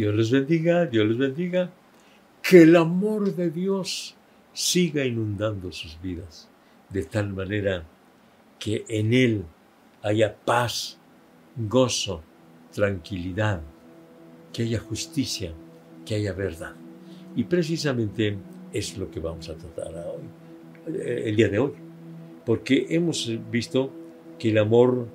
Dios les bendiga, Dios les bendiga. Que el amor de Dios siga inundando sus vidas, de tal manera que en Él haya paz, gozo, tranquilidad, que haya justicia, que haya verdad. Y precisamente es lo que vamos a tratar hoy, eh, el día de hoy, porque hemos visto que el amor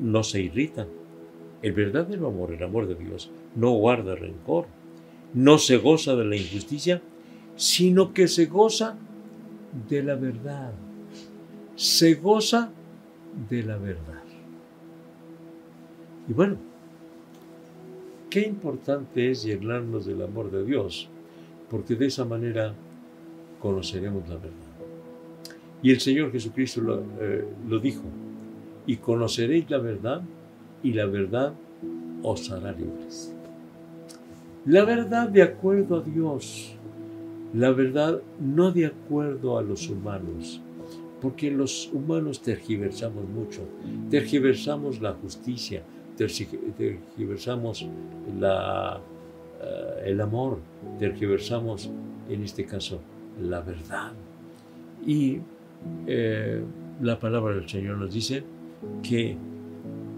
no se irrita. El verdadero amor, el amor de Dios, no guarda rencor, no se goza de la injusticia, sino que se goza de la verdad. Se goza de la verdad. Y bueno, qué importante es llenarnos del amor de Dios, porque de esa manera conoceremos la verdad. Y el Señor Jesucristo lo, eh, lo dijo, y conoceréis la verdad, y la verdad os hará libres. La verdad de acuerdo a Dios, la verdad no de acuerdo a los humanos, porque los humanos tergiversamos mucho, tergiversamos la justicia, tergiversamos eh, el amor, tergiversamos en este caso la verdad. Y eh, la palabra del Señor nos dice que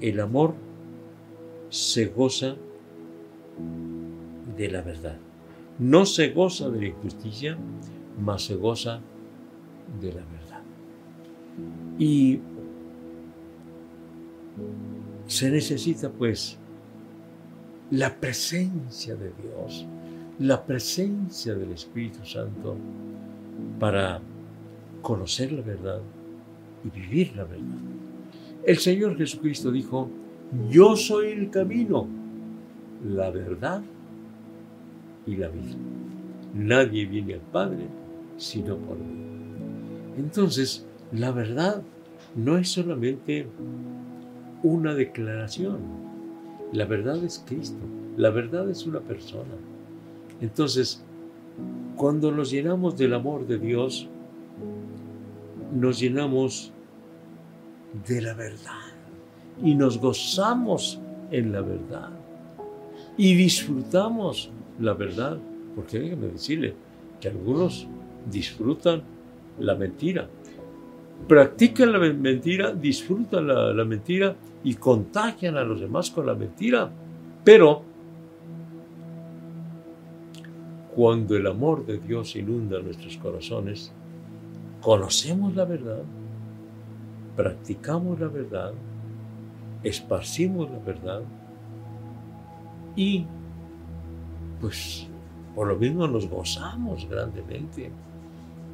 el amor se goza de la verdad. No se goza de la injusticia, mas se goza de la verdad. Y se necesita pues la presencia de Dios, la presencia del Espíritu Santo para conocer la verdad y vivir la verdad. El Señor Jesucristo dijo, yo soy el camino, la verdad y la vida. Nadie viene al Padre sino por mí. Entonces, la verdad no es solamente una declaración. La verdad es Cristo. La verdad es una persona. Entonces, cuando nos llenamos del amor de Dios, nos llenamos de la verdad. Y nos gozamos en la verdad. Y disfrutamos la verdad, porque déjeme decirle que algunos disfrutan la mentira, practican la mentira, disfrutan la, la mentira y contagian a los demás con la mentira, pero cuando el amor de Dios inunda nuestros corazones, conocemos la verdad, practicamos la verdad, esparcimos la verdad y pues por lo mismo nos gozamos grandemente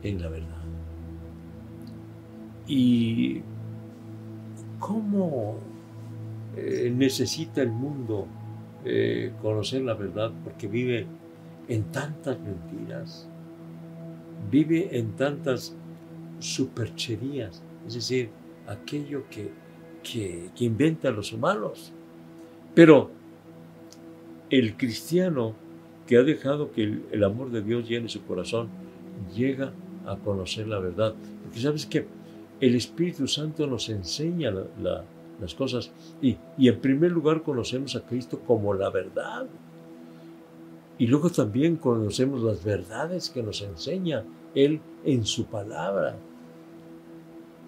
en la verdad. ¿Y cómo eh, necesita el mundo eh, conocer la verdad? Porque vive en tantas mentiras, vive en tantas supercherías, es decir, aquello que, que, que inventan los humanos. Pero el cristiano que ha dejado que el, amor de Dios llene su corazón, llega a conocer la verdad. Porque sabes que el Espíritu Santo nos enseña las cosas y, y en primer lugar conocemos a Cristo como la verdad. Y luego también conocemos las verdades que nos enseña Él en su palabra.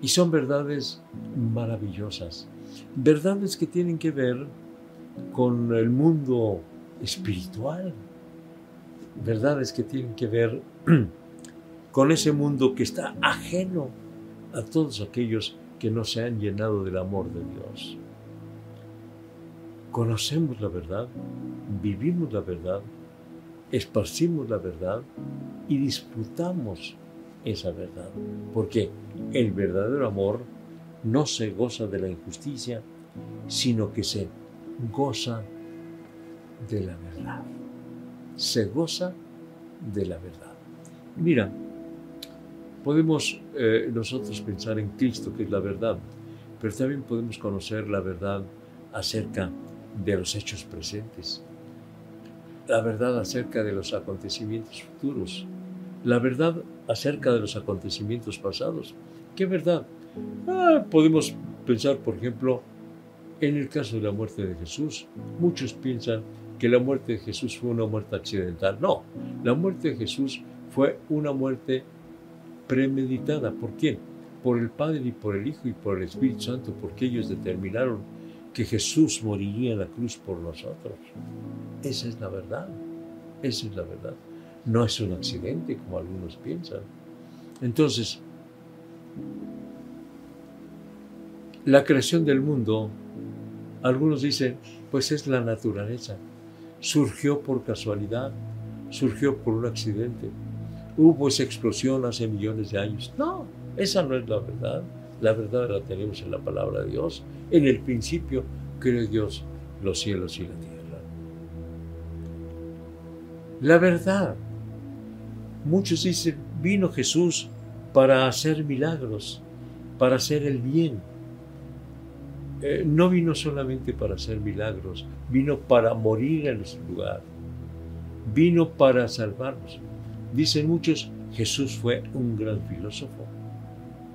Y son verdades maravillosas. Verdades que tienen que ver con el mundo espiritual. Verdades que tienen que ver con ese mundo que está ajeno a todos aquellos que no se han llenado del amor de Dios. Conocemos la verdad, vivimos la verdad, esparcimos la verdad y disfrutamos esa verdad, porque el verdadero amor no se goza de la injusticia, sino que se goza de la verdad. Se goza de la verdad. Mira, podemos eh, nosotros pensar en Cristo, que es la verdad, pero también podemos conocer la verdad acerca de los hechos presentes, la verdad acerca de los acontecimientos futuros, la verdad acerca de los acontecimientos pasados. ¿Qué verdad? Ah, podemos pensar, por ejemplo, en el caso de la muerte de Jesús. Muchos piensan que la muerte de Jesús fue una muerte accidental. No, la muerte de Jesús fue una muerte premeditada. ¿Por quién? Por el Padre y por el Hijo y por el Espíritu Santo, porque ellos determinaron que Jesús moriría en la cruz por nosotros. Esa es la verdad. Esa es la verdad. No es un accidente como algunos piensan. Entonces, la creación del mundo, algunos dicen, pues es la naturaleza. Surgió por casualidad, surgió por un accidente. Hubo esa explosión hace millones de años. No, esa no es la verdad. La verdad la tenemos en la palabra de Dios. En el principio creó Dios los cielos y la tierra. La verdad. Muchos dicen, vino Jesús para hacer milagros, para hacer el bien. Eh, no vino solamente para hacer milagros, vino para morir en nuestro lugar. Vino para salvarnos. Dicen muchos, Jesús fue un gran filósofo,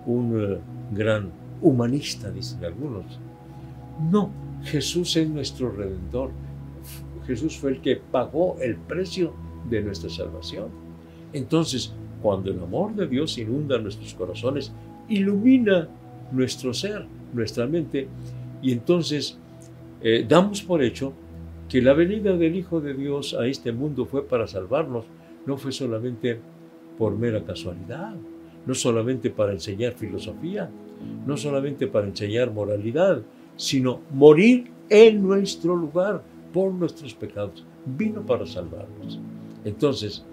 un eh, gran humanista, dicen algunos. No, Jesús es nuestro redentor. Jesús fue el que pagó el precio de nuestra salvación. Entonces, cuando el amor de Dios inunda nuestros corazones, ilumina nuestro ser, nuestra mente, y entonces eh, damos por hecho que la venida del Hijo de Dios a este mundo fue para salvarnos, no fue solamente por mera casualidad, no solamente para enseñar filosofía, no solamente para enseñar moralidad, sino morir en nuestro lugar por nuestros pecados. Vino para salvarnos. Entonces,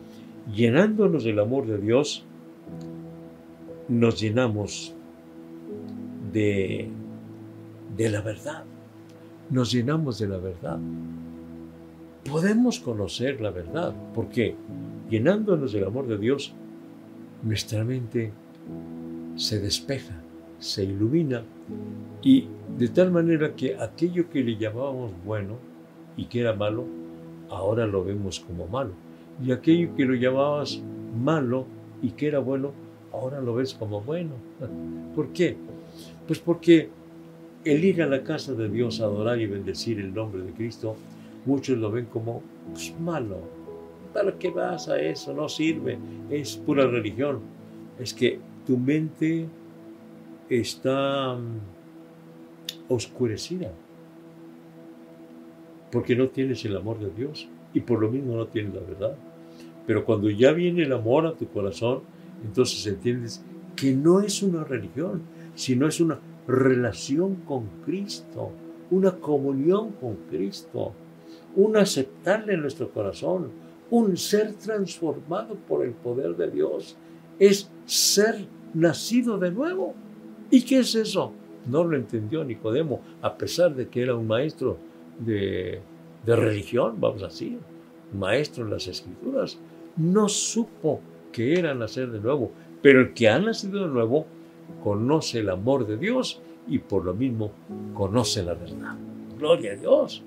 llenándonos del amor de Dios, nos llenamos de, de la verdad. Nos llenamos de la verdad. Podemos conocer la verdad, porque llenándonos del amor de Dios, nuestra mente se despeja, se ilumina y de tal manera que aquello que le llamábamos bueno y que era malo, ahora lo vemos como malo y aquello que lo llamabas malo y que era bueno, ahora lo ves como bueno. ¿Por qué? Pues porque el ir a la casa de Dios a adorar y bendecir el nombre de Cristo, muchos lo ven como pues, malo. ¿Para qué vas a eso? No sirve, es pura religión. Es que tu mente está mm, oscurecida porque no tienes el amor de Dios y por lo mismo no tienes la verdad. Pero cuando ya viene el amor a tu corazón, entonces entiendes que no es una religión, sino es una relación con Cristo, una comunión con Cristo, un aceptarle en nuestro corazón, un ser transformado por el poder de Dios. Es ser nacido de nuevo. ¿Y qué es eso? No lo entendió Nicodemo, a pesar de que era un maestro de, de religión, vamos a decir, maestro en las escrituras no supo que era nacer de nuevo, pero el que ha nacido de nuevo conoce el amor de Dios y por lo mismo conoce la verdad. Gloria a Dios.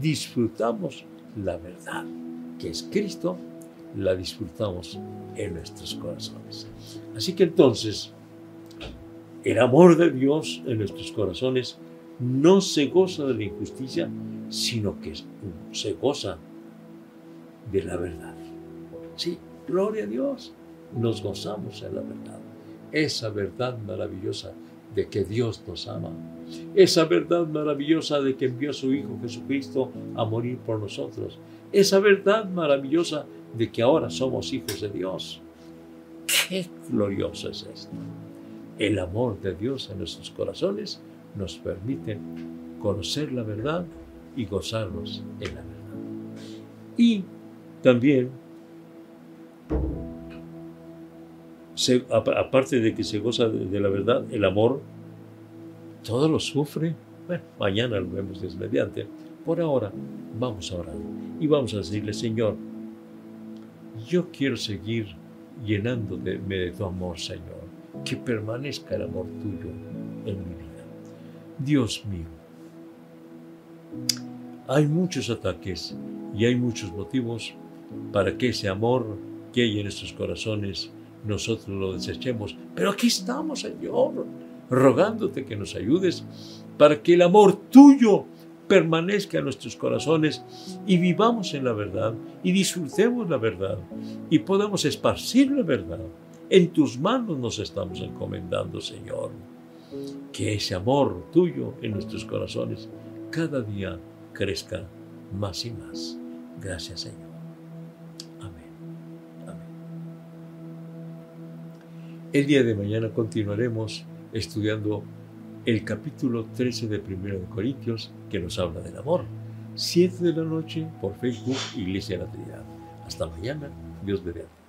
Disfrutamos la verdad, que es Cristo, la disfrutamos en nuestros corazones. Así que entonces, el amor de Dios en nuestros corazones no se goza de la injusticia, sino que se goza de la verdad. Sí, gloria a Dios. Nos gozamos en la verdad. Esa verdad maravillosa de que Dios nos ama. Esa verdad maravillosa de que envió a su Hijo Jesucristo a morir por nosotros. Esa verdad maravillosa de que ahora somos hijos de Dios. Qué glorioso es esto. El amor de Dios en nuestros corazones nos permite conocer la verdad y gozarnos en la verdad. Y también aparte de que se goza de, la verdad, el amor, todo lo sufre. Bueno, mañana lo vemos desmediante. Por ahora, vamos a orar y vamos a decirle, Señor, yo quiero seguir llenándome de tu amor, Señor. Que permanezca el amor tuyo en mi vida. Dios mío, hay muchos ataques y hay muchos motivos para que ese amor que hay en nuestros corazones, nosotros lo desechemos. Pero aquí estamos, Señor, rogándote que nos ayudes para que el amor tuyo permanezca en nuestros corazones y vivamos en la verdad y disfrutemos la verdad y podamos esparcir la verdad. En tus manos nos estamos encomendando, Señor. Que ese amor tuyo en nuestros corazones cada día crezca más y más. Gracias, Señor. El día de mañana continuaremos estudiando el capítulo 13 de 1 de Corintios que nos habla del amor. 7 de la noche por Facebook Iglesia de la Trinidad. Hasta mañana. Dios mediante.